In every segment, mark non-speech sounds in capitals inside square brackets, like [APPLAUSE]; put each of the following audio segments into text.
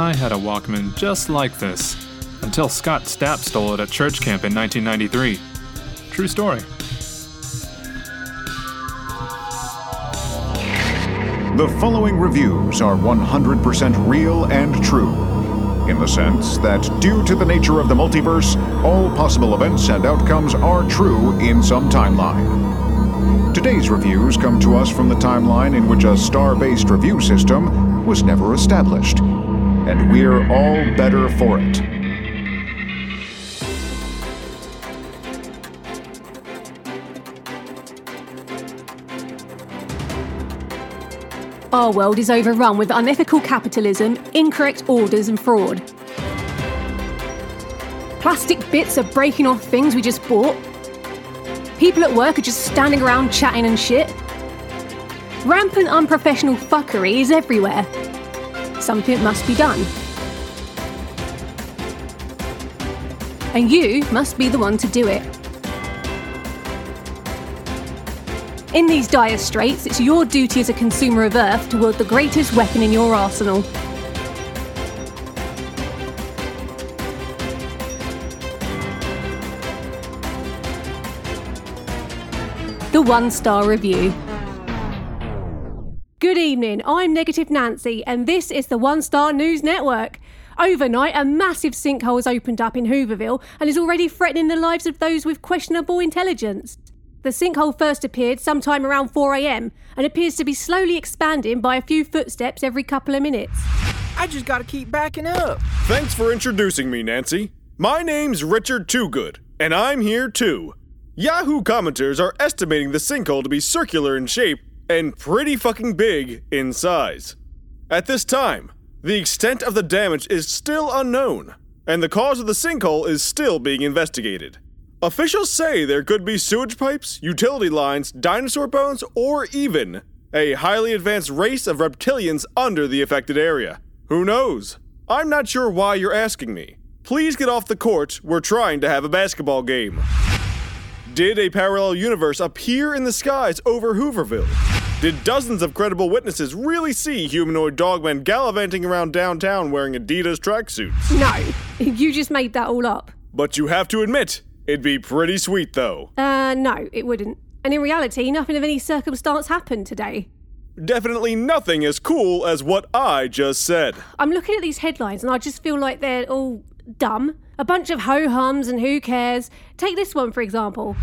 I had a Walkman just like this until Scott Stapp stole it at church camp in 1993. True story. The following reviews are 100% real and true, in the sense that, due to the nature of the multiverse, all possible events and outcomes are true in some timeline. Today's reviews come to us from the timeline in which a star based review system was never established, and we're all better for it. Our world is overrun with unethical capitalism, incorrect orders, and fraud. Plastic bits are breaking off things we just bought. People at work are just standing around chatting and shit. Rampant unprofessional fuckery is everywhere. Something must be done. And you must be the one to do it. In these dire straits, it's your duty as a consumer of Earth to wield the greatest weapon in your arsenal. The One Star Review. Good evening, I'm Negative Nancy, and this is the One Star News Network. Overnight, a massive sinkhole has opened up in Hooverville and is already threatening the lives of those with questionable intelligence. The sinkhole first appeared sometime around 4am and appears to be slowly expanding by a few footsteps every couple of minutes. I just gotta keep backing up. Thanks for introducing me, Nancy. My name's Richard TooGoode, and I'm here too. Yahoo commenters are estimating the sinkhole to be circular in shape and pretty fucking big in size. At this time, the extent of the damage is still unknown, and the cause of the sinkhole is still being investigated. Officials say there could be sewage pipes, utility lines, dinosaur bones, or even a highly advanced race of reptilians under the affected area. Who knows? I'm not sure why you're asking me. Please get off the court, we're trying to have a basketball game. Did a parallel universe appear in the skies over Hooverville? Did dozens of credible witnesses really see humanoid dogmen gallivanting around downtown wearing Adidas tracksuits? No, you just made that all up. But you have to admit, it'd be pretty sweet though. Uh, no, it wouldn't. And in reality, nothing of any circumstance happened today. Definitely nothing as cool as what I just said. I'm looking at these headlines and I just feel like they're all dumb. A bunch of ho hums and who cares. Take this one, for example.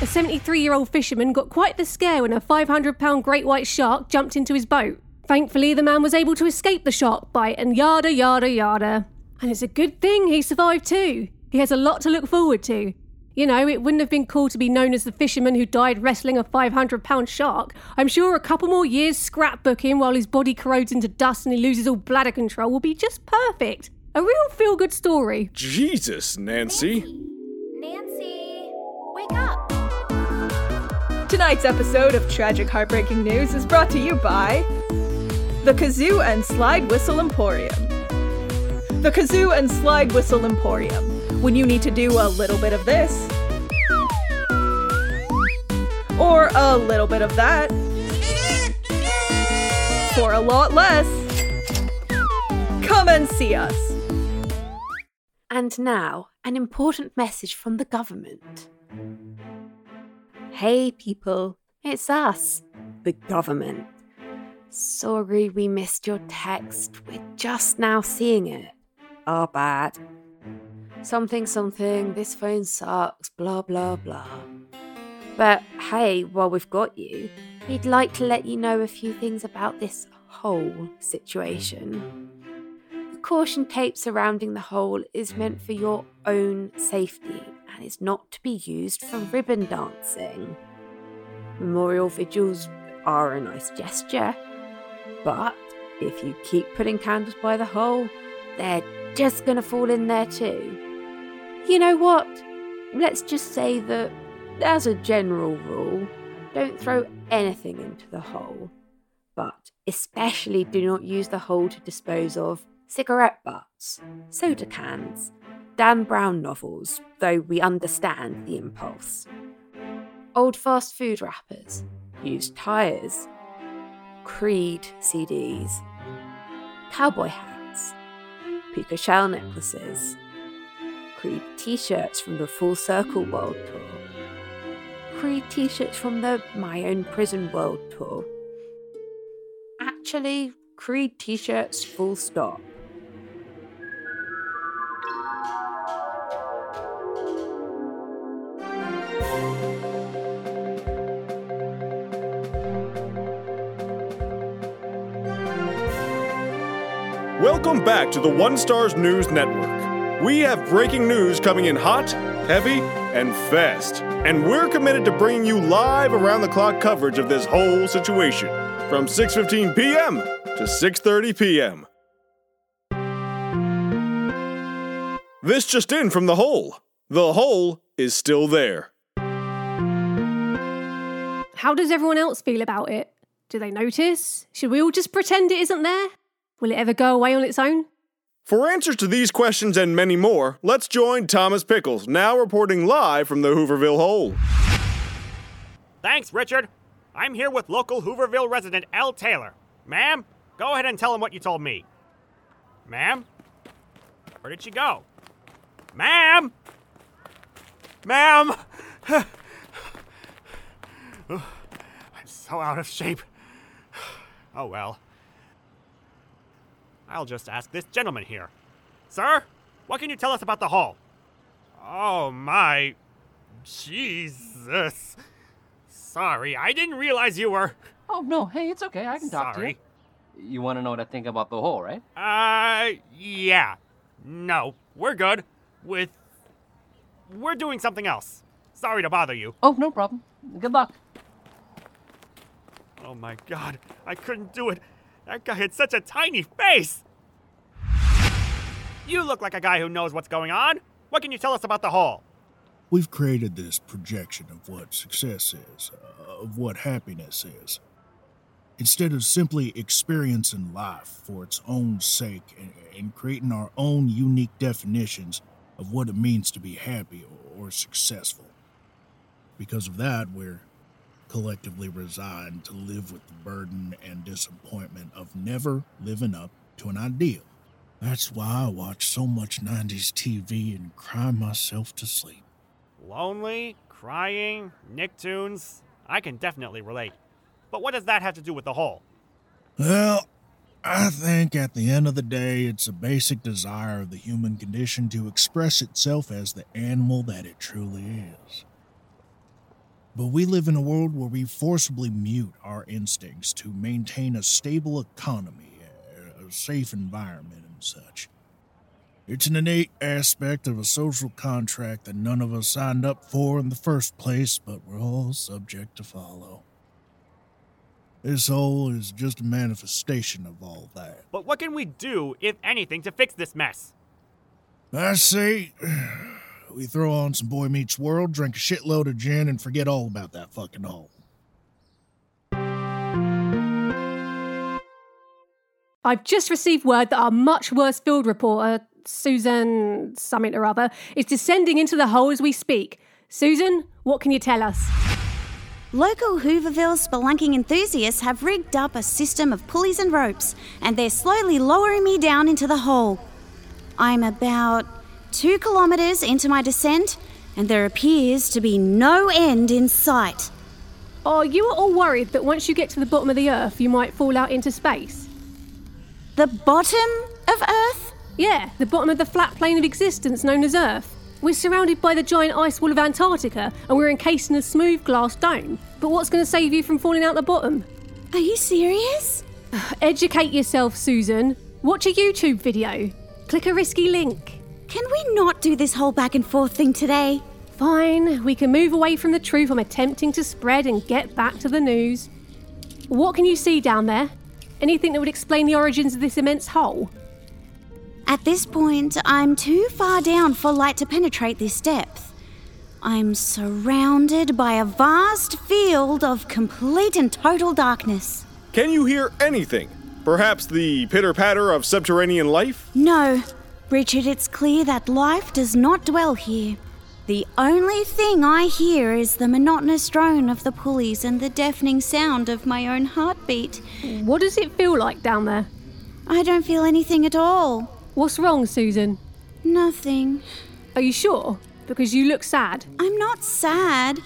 A 73 year old fisherman got quite the scare when a 500 pound great white shark jumped into his boat. Thankfully, the man was able to escape the shark bite and yada yada yada. And it's a good thing he survived too. He has a lot to look forward to. You know, it wouldn't have been cool to be known as the fisherman who died wrestling a 500 pound shark. I'm sure a couple more years scrapbooking while his body corrodes into dust and he loses all bladder control will be just perfect. A real feel good story. Jesus, Nancy. Nancy, wake up. Tonight's episode of Tragic Heartbreaking News is brought to you by the Kazoo and Slide Whistle Emporium. The Kazoo and Slide Whistle Emporium. When you need to do a little bit of this, or a little bit of that, for a lot less, come and see us. And now, an important message from the government. Hey, people, it's us, the government. Sorry we missed your text. We're just now seeing it. Our bad. Something, something, this phone sucks, blah, blah, blah. But hey, while we've got you, we'd like to let you know a few things about this whole situation. Caution tape surrounding the hole is meant for your own safety and is not to be used for ribbon dancing. Memorial vigils are a nice gesture, but if you keep putting candles by the hole, they're just gonna fall in there too. You know what? Let's just say that, as a general rule, don't throw anything into the hole, but especially do not use the hole to dispose of cigarette butts, soda cans, Dan Brown novels, though we understand the impulse. Old fast food wrappers, used tyres, Creed CDs, cowboy hats, puka shell necklaces, Creed t shirts from the Full Circle World Tour, Creed t shirts from the My Own Prison World Tour. Actually, Creed t shirts full stop. Welcome back to the One Stars News Network. We have breaking news coming in hot, heavy, and fast. And we're committed to bringing you live around the clock coverage of this whole situation from 6:15 p.m. to 6:30 p.m. This just in from the hole. The hole is still there. How does everyone else feel about it? Do they notice? Should we all just pretend it isn't there? Will it ever go away on its own? For answers to these questions and many more, let's join Thomas Pickles, now reporting live from the Hooverville Hole. Thanks, Richard. I'm here with local Hooverville resident L. Taylor. Ma'am, go ahead and tell him what you told me. Ma'am? Where did she go? Ma'am! Ma'am! [SIGHS] I'm so out of shape. [SIGHS] Oh well. I'll just ask this gentleman here. Sir, what can you tell us about the hall? Oh my. Jesus. Sorry, I didn't realize you were. Oh no, hey, it's okay. I can talk Sorry. to you. You want to know what I think about the hole, right? Uh, yeah. No, we're good. With. We're doing something else. Sorry to bother you. Oh, no problem. Good luck. Oh my god, I couldn't do it. That guy had such a tiny face. You look like a guy who knows what's going on. What can you tell us about the hall? We've created this projection of what success is, uh, of what happiness is. Instead of simply experiencing life for its own sake and, and creating our own unique definitions of what it means to be happy or, or successful. Because of that, we're collectively resigned to live with the burden and disappointment of never living up to an ideal. That's why I watch so much 90s TV and cry myself to sleep. Lonely, crying, Nicktoons. I can definitely relate. But what does that have to do with the hole? Well, I think at the end of the day, it's a basic desire of the human condition to express itself as the animal that it truly is. But we live in a world where we forcibly mute our instincts to maintain a stable economy, a safe environment, and such. It's an innate aspect of a social contract that none of us signed up for in the first place, but we're all subject to follow. This hole is just a manifestation of all that. But what can we do, if anything, to fix this mess? I say, we throw on some Boy Meets World, drink a shitload of gin, and forget all about that fucking hole. I've just received word that our much worse field reporter, Susan something or other, is descending into the hole as we speak. Susan, what can you tell us? Local Hooverville spelunking enthusiasts have rigged up a system of pulleys and ropes, and they're slowly lowering me down into the hole. I'm about two kilometres into my descent, and there appears to be no end in sight. Are you at all worried that once you get to the bottom of the earth, you might fall out into space? The bottom of Earth? Yeah, the bottom of the flat plane of existence known as Earth. We're surrounded by the giant ice wall of Antarctica, and we're encased in a smooth glass dome. But what's going to save you from falling out the bottom? Are you serious? [SIGHS] Educate yourself, Susan. Watch a YouTube video. Click a risky link. Can we not do this whole back and forth thing today? Fine, we can move away from the truth I'm attempting to spread and get back to the news. What can you see down there? Anything that would explain the origins of this immense hole? At this point, I'm too far down for light to penetrate this depth. I'm surrounded by a vast field of complete and total darkness. Can you hear anything? Perhaps the pitter patter of subterranean life? No, Richard, it's clear that life does not dwell here. The only thing I hear is the monotonous drone of the pulleys and the deafening sound of my own heartbeat. What does it feel like down there? I don't feel anything at all. What's wrong, Susan? Nothing. Are you sure? Because you look sad. I'm not sad.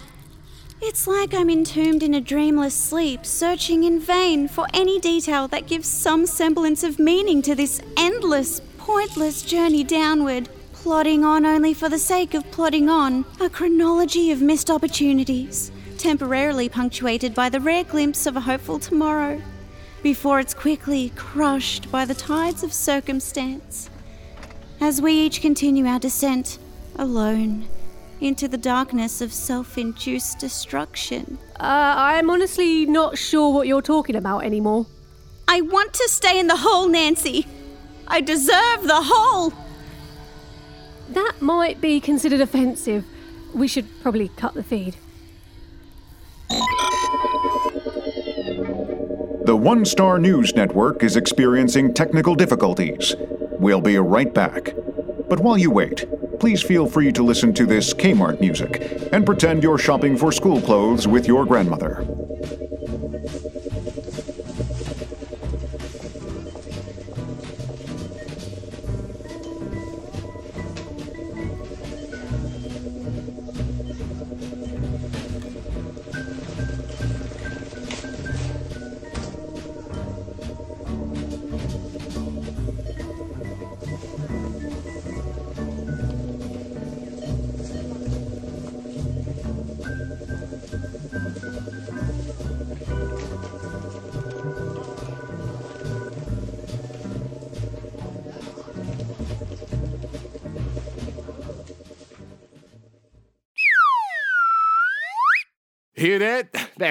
It's like I'm entombed in a dreamless sleep, searching in vain for any detail that gives some semblance of meaning to this endless, pointless journey downward. Plodding on only for the sake of plodding on, a chronology of missed opportunities, temporarily punctuated by the rare glimpse of a hopeful tomorrow, before it's quickly crushed by the tides of circumstance. As we each continue our descent, alone, into the darkness of self induced destruction. Uh, I'm honestly not sure what you're talking about anymore. I want to stay in the hole, Nancy! I deserve the hole! That might be considered offensive. We should probably cut the feed. The One Star News Network is experiencing technical difficulties. We'll be right back. But while you wait, please feel free to listen to this Kmart music and pretend you're shopping for school clothes with your grandmother.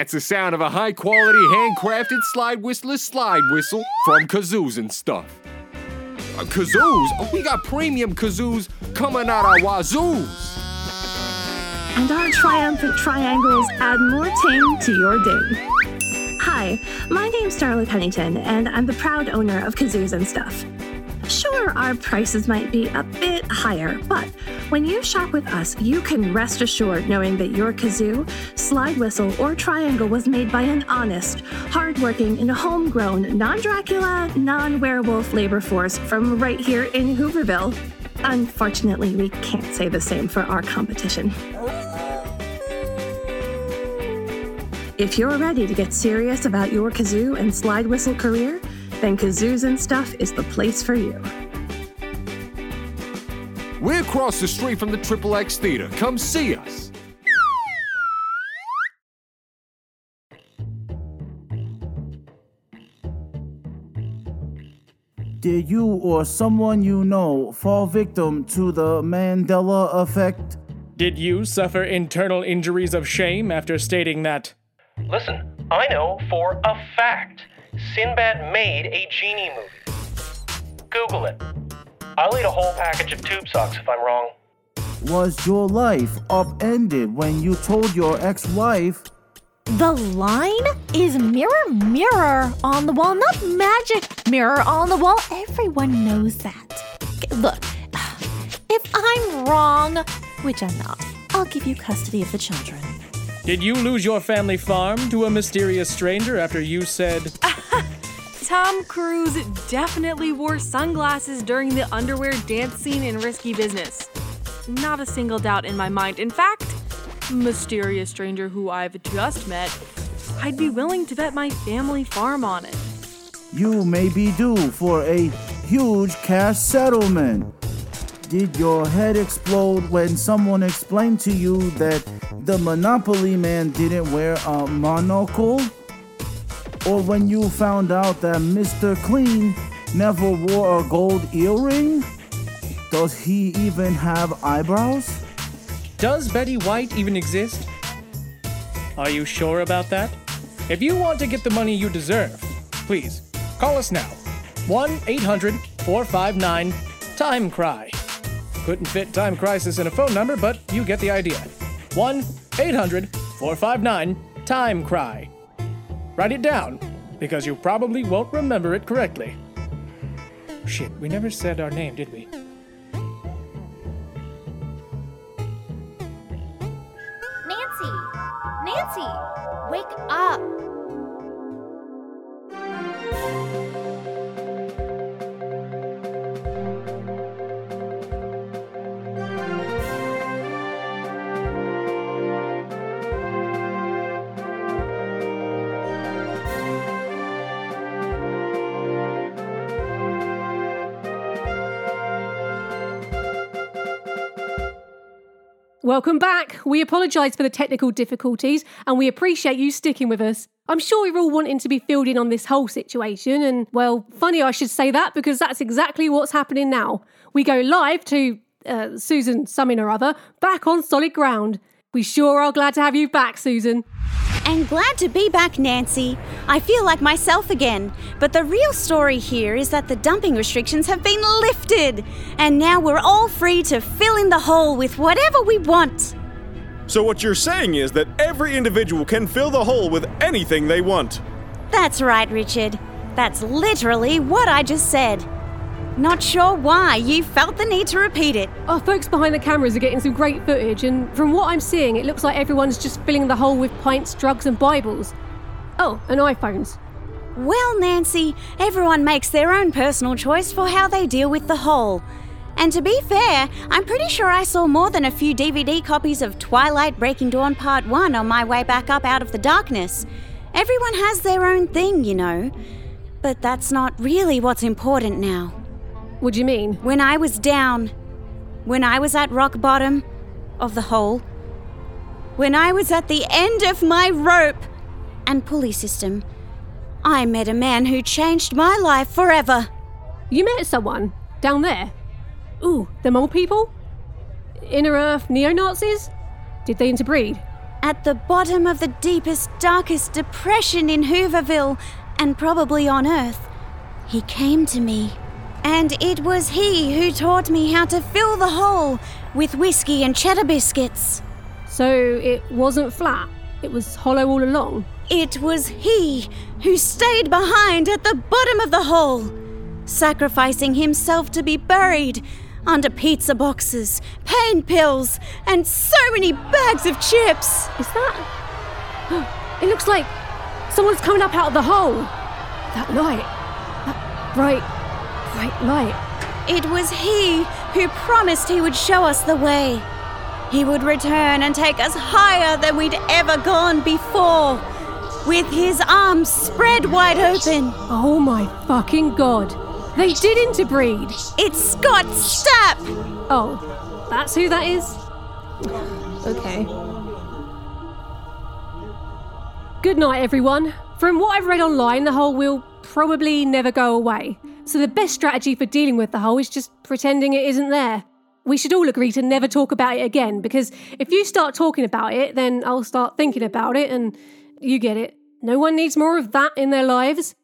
That's the sound of a high quality handcrafted slide whistler slide whistle from Kazoos and stuff. Uh, kazoos? Oh, we got premium kazoos coming out our wazoos. And our triumphant triangles add more ting to your day. Hi, my name's Darla Pennington, and I'm the proud owner of Kazoos and Stuff. Sure, our prices might be a bit higher, but when you shop with us, you can rest assured knowing that your kazoo, slide whistle, or triangle was made by an honest, hardworking, and homegrown, non Dracula, non werewolf labor force from right here in Hooverville. Unfortunately, we can't say the same for our competition. If you're ready to get serious about your kazoo and slide whistle career, then Kazoos and Stuff is the place for you. We're across the street from the Triple X Theater. Come see us. Did you or someone you know fall victim to the Mandela effect? Did you suffer internal injuries of shame after stating that? Listen, I know for a fact Sinbad made a genie movie. Google it. I'll eat a whole package of tube socks if I'm wrong. Was your life upended when you told your ex wife? The line is mirror, mirror on the wall, not magic mirror on the wall. Everyone knows that. Look, [SIGHS] if I'm wrong, which I'm not, I'll give you custody of the children. Did you lose your family farm to a mysterious stranger after you said. [LAUGHS] Tom Cruise definitely wore sunglasses during the underwear dance scene in Risky Business. Not a single doubt in my mind. In fact, mysterious stranger who I've just met, I'd be willing to bet my family farm on it. You may be due for a huge cash settlement. Did your head explode when someone explained to you that the Monopoly man didn't wear a monocle? Or when you found out that Mr. Clean never wore a gold earring? Does he even have eyebrows? Does Betty White even exist? Are you sure about that? If you want to get the money you deserve, please call us now. 1 800 459 Time Cry. Couldn't fit Time Crisis in a phone number, but you get the idea. 1 800 459 Time Cry. Write it down, because you probably won't remember it correctly. Shit, we never said our name, did we? Welcome back. We apologise for the technical difficulties and we appreciate you sticking with us. I'm sure you're all wanting to be filled in on this whole situation, and well, funny I should say that because that's exactly what's happening now. We go live to uh, Susan, something or other, back on solid ground. We sure are glad to have you back, Susan. And glad to be back, Nancy. I feel like myself again. But the real story here is that the dumping restrictions have been lifted. And now we're all free to fill in the hole with whatever we want. So, what you're saying is that every individual can fill the hole with anything they want. That's right, Richard. That's literally what I just said. Not sure why you felt the need to repeat it. Our folks behind the cameras are getting some great footage, and from what I'm seeing, it looks like everyone's just filling the hole with pints, drugs, and Bibles. Oh, and iPhones. Well, Nancy, everyone makes their own personal choice for how they deal with the hole. And to be fair, I'm pretty sure I saw more than a few DVD copies of Twilight Breaking Dawn Part 1 on my way back up out of the darkness. Everyone has their own thing, you know. But that's not really what's important now. What do you mean? When I was down, when I was at rock bottom of the hole, when I was at the end of my rope and pulley system, I met a man who changed my life forever. You met someone down there? Ooh, the mole people? Inner Earth neo Nazis? Did they interbreed? At the bottom of the deepest, darkest depression in Hooverville, and probably on Earth, he came to me. And it was he who taught me how to fill the hole with whiskey and cheddar biscuits. So it wasn't flat, it was hollow all along. It was he who stayed behind at the bottom of the hole, sacrificing himself to be buried under pizza boxes, pain pills, and so many bags of chips. Is that. [GASPS] It looks like someone's coming up out of the hole. That light. That bright, bright light. It was he who promised he would show us the way. He would return and take us higher than we'd ever gone before, with his arms spread wide open. Oh my fucking god. They did interbreed. It's Scott Stapp! Oh, that's who that is? Okay. Good night, everyone. From what I've read online, the hole will probably never go away. So the best strategy for dealing with the hole is just pretending it isn't there. We should all agree to never talk about it again because if you start talking about it, then I'll start thinking about it and you get it. No one needs more of that in their lives.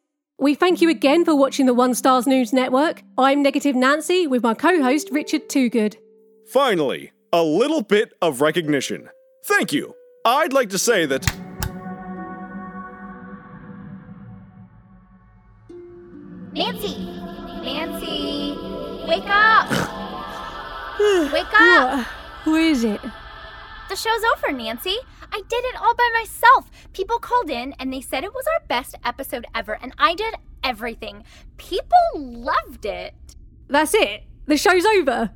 We thank you again for watching the One Stars News Network. I'm Negative Nancy with my co host Richard TooGoode. Finally, a little bit of recognition. Thank you. I'd like to say that. Nancy! Nancy! Wake up! [SIGHS] Wake up! Uh, who is it? The show's over, Nancy. I did it all by myself. People called in and they said it was our best episode ever, and I did everything. People loved it. That's it. The show's over.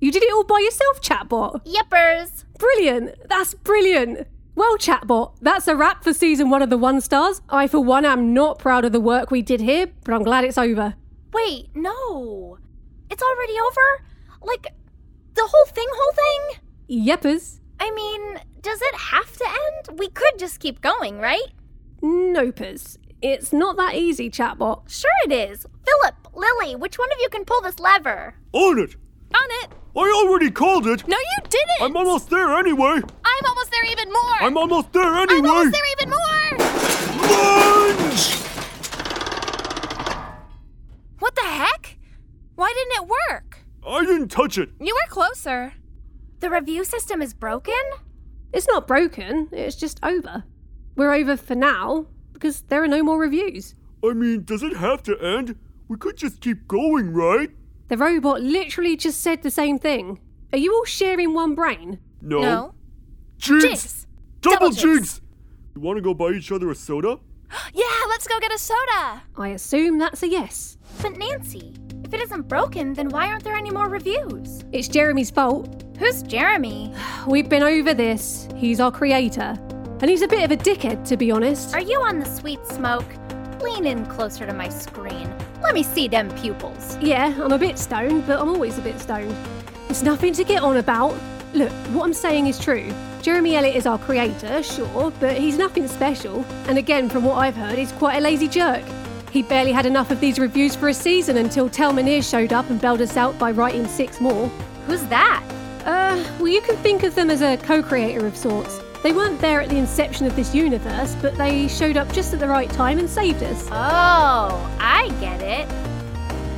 You did it all by yourself, chatbot. Yippers. Brilliant. That's brilliant. Well, chatbot, that's a wrap for season one of the One Stars. I, for one, am not proud of the work we did here, but I'm glad it's over. Wait, no. It's already over? Like, the whole thing, whole thing? Yeppers. I mean, does it have to end? We could just keep going, right? Nopers. It's not that easy, chatbot. Sure it is. Phillip, Lilly, which one of you can pull this lever? On it! On it! I already called it! No, you didn't! I'm almost there anyway! I'm almost there even more! I'm almost there anyway! I'm almost there even more! Lunge! What the heck? Why didn't it work? I didn't touch it! You were closer. The review system is broken? It's not broken, it's just over. We're over for now because there are no more reviews. I mean, does it have to end? We could just keep going, right? The robot literally just said the same thing. Are you all sharing one brain? No. No. Jinx! Jinx. Double, Double jinx! jinx. You want to go buy each other a soda? [GASPS] Yeah, let's go get a soda. I assume that's a yes. But Nancy, if it isn't broken, then why aren't there any more reviews? It's Jeremy's fault. Who's Jeremy? [SIGHS] We've been over this. He's our creator. And he's a bit of a dickhead, to be honest. Are you on the sweet smoke? Lean in closer to my screen. Let me see them pupils. Yeah, I'm a bit stoned, but I'm always a bit stoned. It's nothing to get on about. Look, what I'm saying is true. Jeremy Ellett is our creator, sure, but he's nothing special. And again, from what I've heard, he's quite a lazy jerk. He barely had enough of these reviews for a season until Tal Minear showed up and bailed us out by writing six more. Who's that? Uh, well, you can think of them as a co creator of sorts. They weren't there at the inception of this universe, but they showed up just at the right time and saved us. Oh, I get it.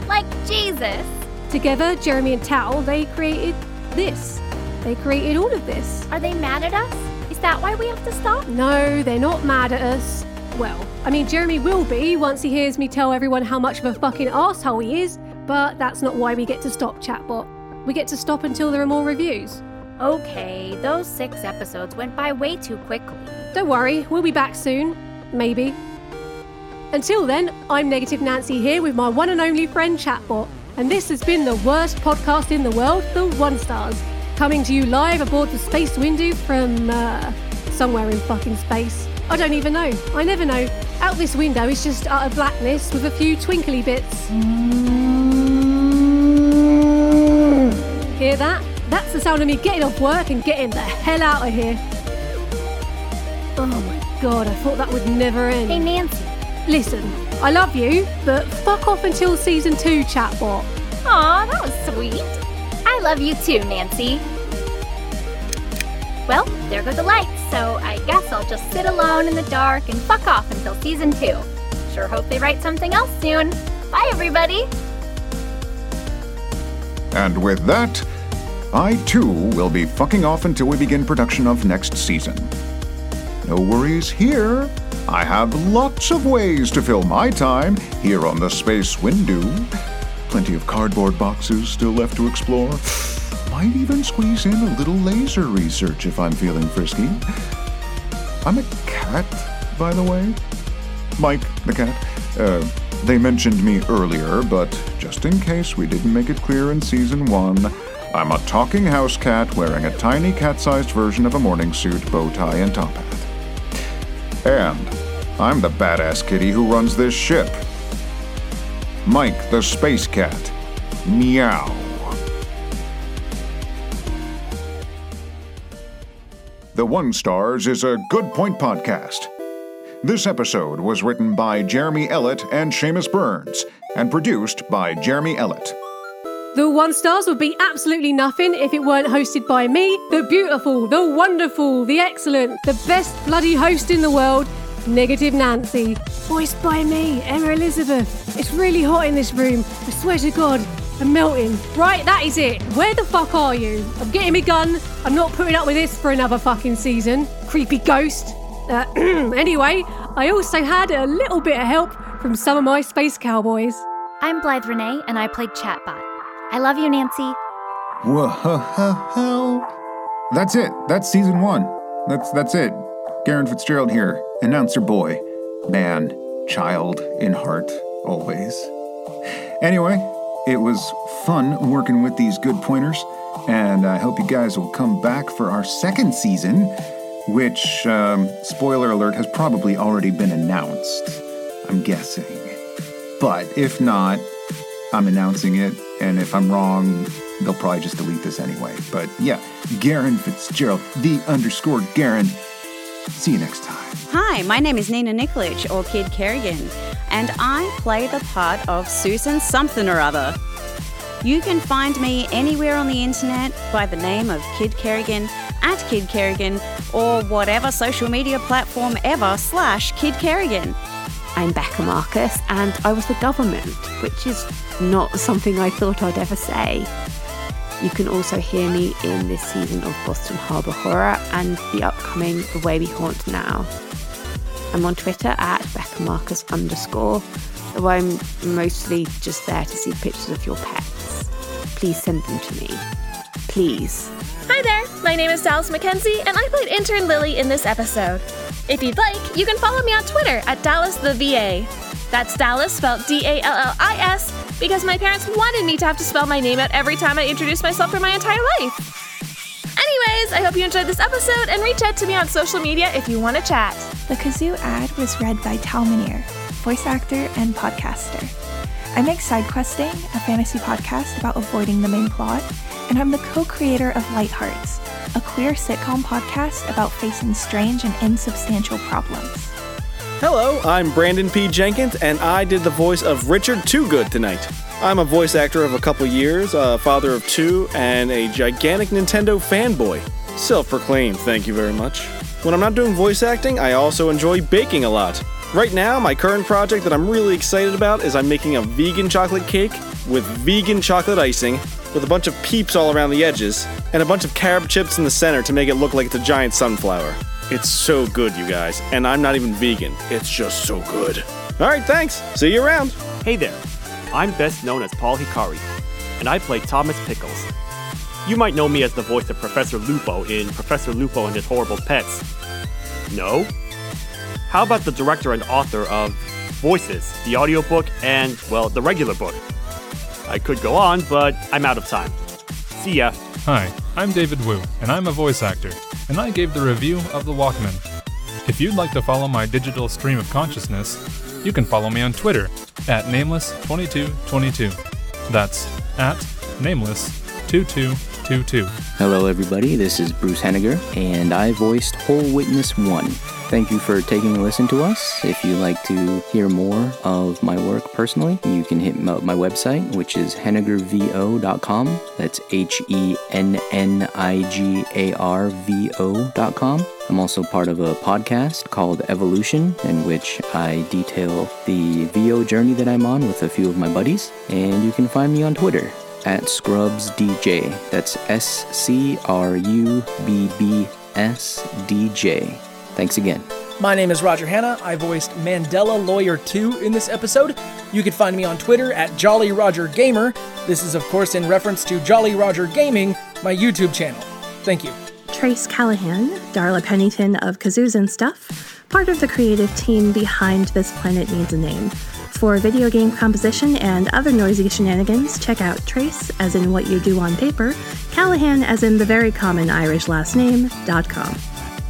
Like Jesus. Together, Jeremy and Tal, they created this. They created all of this. Are they mad at us? Is that why we have to stop? No, they're not mad at us. Well, I mean, Jeremy will be once he hears me tell everyone how much of a fucking asshole he is, but that's not why we get to stop, chatbot. We get to stop until there are more reviews. Okay, those six episodes went by way too quickly. Don't worry, we'll be back soon. Maybe. Until then, I'm Negative Nancy here with my one and only friend Chatbot, and this has been the worst podcast in the world, The One Stars, coming to you live aboard the Space Windu from, uh, somewhere in fucking space. I don't even know. I never know. Out this window is just utter blackness with a few twinkly bits. Hear that? That's the sound of me getting off work and getting the hell out of here. Oh my god, I thought that would never end. Hey, Nancy. Listen, I love you, but fuck off until season two, chatbot. Aw, that was sweet. Love you too, Nancy. Well, there go the lights, so I guess I'll just sit alone in the dark and fuck off until season two. Sure hope they write something else soon. Bye, everybody. And with that, I too will be fucking off until we begin production of next season. No worries here. I have lots of ways to fill my time here on the Space Windu. Plenty of cardboard boxes still left to explore. Might even squeeze in a little laser research if I'm feeling frisky. I'm a cat, by the way. Mike, the cat. Uh, they mentioned me earlier, but just in case we didn't make it clear in season one, I'm a talking house cat wearing a tiny cat sized version of a morning suit, bow tie, and top hat. And I'm the badass kitty who runs this ship. Mike the Space Cat. Meow. The One Stars is a Good Pointe podcast. This episode was written by Jeremy Ellett and Shamus Burns and produced by Jeremy Ellett. The One Stars would be absolutely nothing if it weren't hosted by me, the beautiful, the wonderful, the excellent, the best bloody host in the world, Negative Nancy. Voiced by me, Emma Elizabeth. It's really hot in this room. I swear to God, I'm melting. Right, that is it. Where the fuck are you? I'm getting me gun. I'm not putting up with this for another fucking season. Creepy ghost. Uh, [CLEARS THROAT] anyway, I also had a little bit of help from some of my space cowboys. I'm Blythe Renay, and I played Chatbot. I love you, Nancy. Whoa. That's it. That's season one. That's that's it. Garan Fitzgerald here, announcer boy, man, child in heart, always. Anyway, it was fun working with these good pointers, and I hope you guys will come back for our second season, which, um, spoiler alert, has probably already been announced. I'm guessing. But if not, I'm announcing it, and if I'm wrong, they'll probably just delete this anyway. But yeah, Garan Fitzgerald, the underscore Garan. See you next time. Hi, my name is Nina Nikolic, or Kid Kerrigan, and I play the part of Susan something or other. You can find me anywhere on the internet by the name of Kid Kerrigan, at Kid Kerrigan, or whatever social media platform ever slash Kid Kerrigan. I'm Becca Marcus, and I was the government, which is not something I thought I'd ever say. You can also hear me in this season of Boston Harbour Horror and the upcoming The Way We Haunt Now. I'm on Twitter at Becca Marcus underscore, though I'm mostly just there to see pictures of your pets. Please send them to me. Please. Hi there, my name is Dallis MacKenzie, and I played intern Lilly in this episode. If you'd like, you can follow me on Twitter at Dallis the VA. That's Dallis spelled D A L L I S because my parents wanted me to have to spell my name out every time I introduced myself for my entire life. Anyways, I hope you enjoyed this episode and reach out to me on social media if you want to chat. The Kazoo ad was read by Tal voice actor and podcaster. I make Side Questing, a fantasy podcast about avoiding the main plot, and I'm the co creator of Light Hearts, a queer sitcom podcast about facing strange and insubstantial problems. Hello, I'm Brandon P. Jenkins, and I did the voice of Richard TooGoode tonight. I'm a voice actor of a couple years, a father of two, and a gigantic Nintendo fanboy. Self proclaimed, thank you very much. When I'm not doing voice acting, I also enjoy baking a lot. Right now, my current project that I'm really excited about is I'm making a vegan chocolate cake with vegan chocolate icing, with a bunch of peeps all around the edges, and a bunch of carob chips in the center to make it look like it's a giant sunflower. It's so good, you guys, and I'm not even vegan. It's just so good. All right, thanks. See you around. Hey there. I'm best known as Paul Hikari, and I play Thomas Pickles. You might know me as the voice of Professor Lupo in Professor Lupo and His Horrible Pets. No? How about the director and author of Voices, the audiobook, and, well, the regular book? I could go on, but I'm out of time. See ya. Hi, I'm David Woo, and I'm a voice actor, and I gave the review of The Walkman. If you'd like to follow my digital stream of consciousness, you can follow me on Twitter at nameless2222. That's at nameless2222. Hello, everybody. This is Bruce Hennigar, and I voiced Hole Witness 1. Thank you for taking a listen to us. If you'd like to hear more of my work personally, you can hit my my website, which is hennigarvo.com. That's H E N N I G A R V O.com. I'm also part of a podcast called Evolution, in which I detail the VO journey that I'm on with a few of my buddies. And you can find me on Twitter at Scrubbs DJ. That's S C R U B B S D J. Thanks again. My name is Roger Hanna. I voiced Mandela Lawyer 2 in this episode. You can find me on Twitter at Jolly Roger Gamer. This is, of course, in reference to Jolly Roger Gaming, my YouTube channel. Thank you. Trace Callahan, Darla Pennington of Kazoos and Stuff, part of the creative team behind This Planet Needs a Name. For video game composition and other noisy shenanigans, check out Trace, as in what you do on paper, Callahan, as in the very common Irish last name, dot com.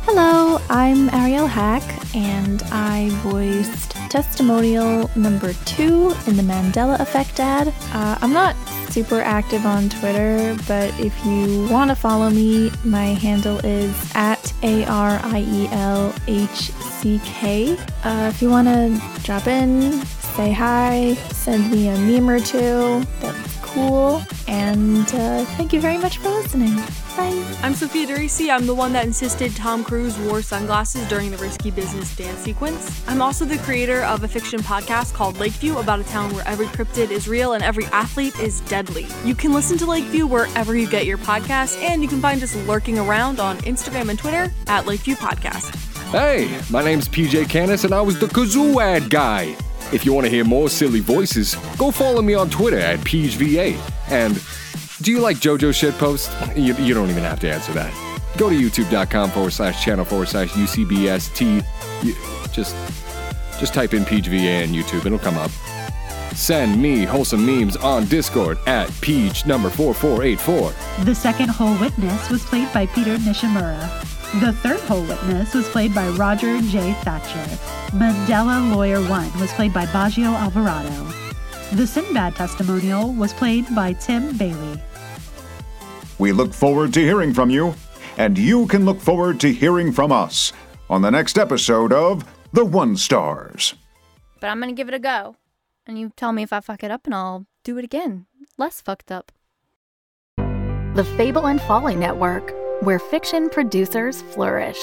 Hello, I'm Ariel Hack, and I voiced testimonial number two in the Mandela Effect ad. Uh, I'm not super active on Twitter, but if you want to follow me, my handle is at A R I E L H C K. Uh, if you want to drop in, say hi, send me a meme or two, that's cool. And uh, thank you very much for listening. Bye. I'm Sophia DeRise. I'm the one that insisted Tom Cruise wore sunglasses during the risky business dance sequence. I'm also the creator of a fiction podcast called Lakeview about a town where every cryptid is real and every athlete is deadly. You can listen to Lakeview wherever you get your podcasts, and you can find us lurking around on Instagram and Twitter at Lakeview Podcast. Hey, my name's PJ Kanis, and I was the kazoo ad guy. If you want to hear more silly voices, go follow me on Twitter at PeachVA. And do you like JoJo shitpost? You, you don't even have to answer that. Go to youtube.com forward slash channel forward slash UCBST. You, just, just type in PeachVA in YouTube, it'll come up. Send me wholesome memes on Discord at Peach number 4484. The second hole witness was played by Peter Nishimura. The third hole witness was played by Roger J. Thacher. Mandela Lawyer 1 was played by Bajio Alvarado. The Sinbad testimonial was played by Tim Bailey. We look forward to hearing from you, and you can look forward to hearing from us on the next episode of The One Stars. But I'm gonna give it a go. And you tell me if I fuck it up and I'll do it again. Less fucked up. The Fable and Folly Network, where fiction producers flourish.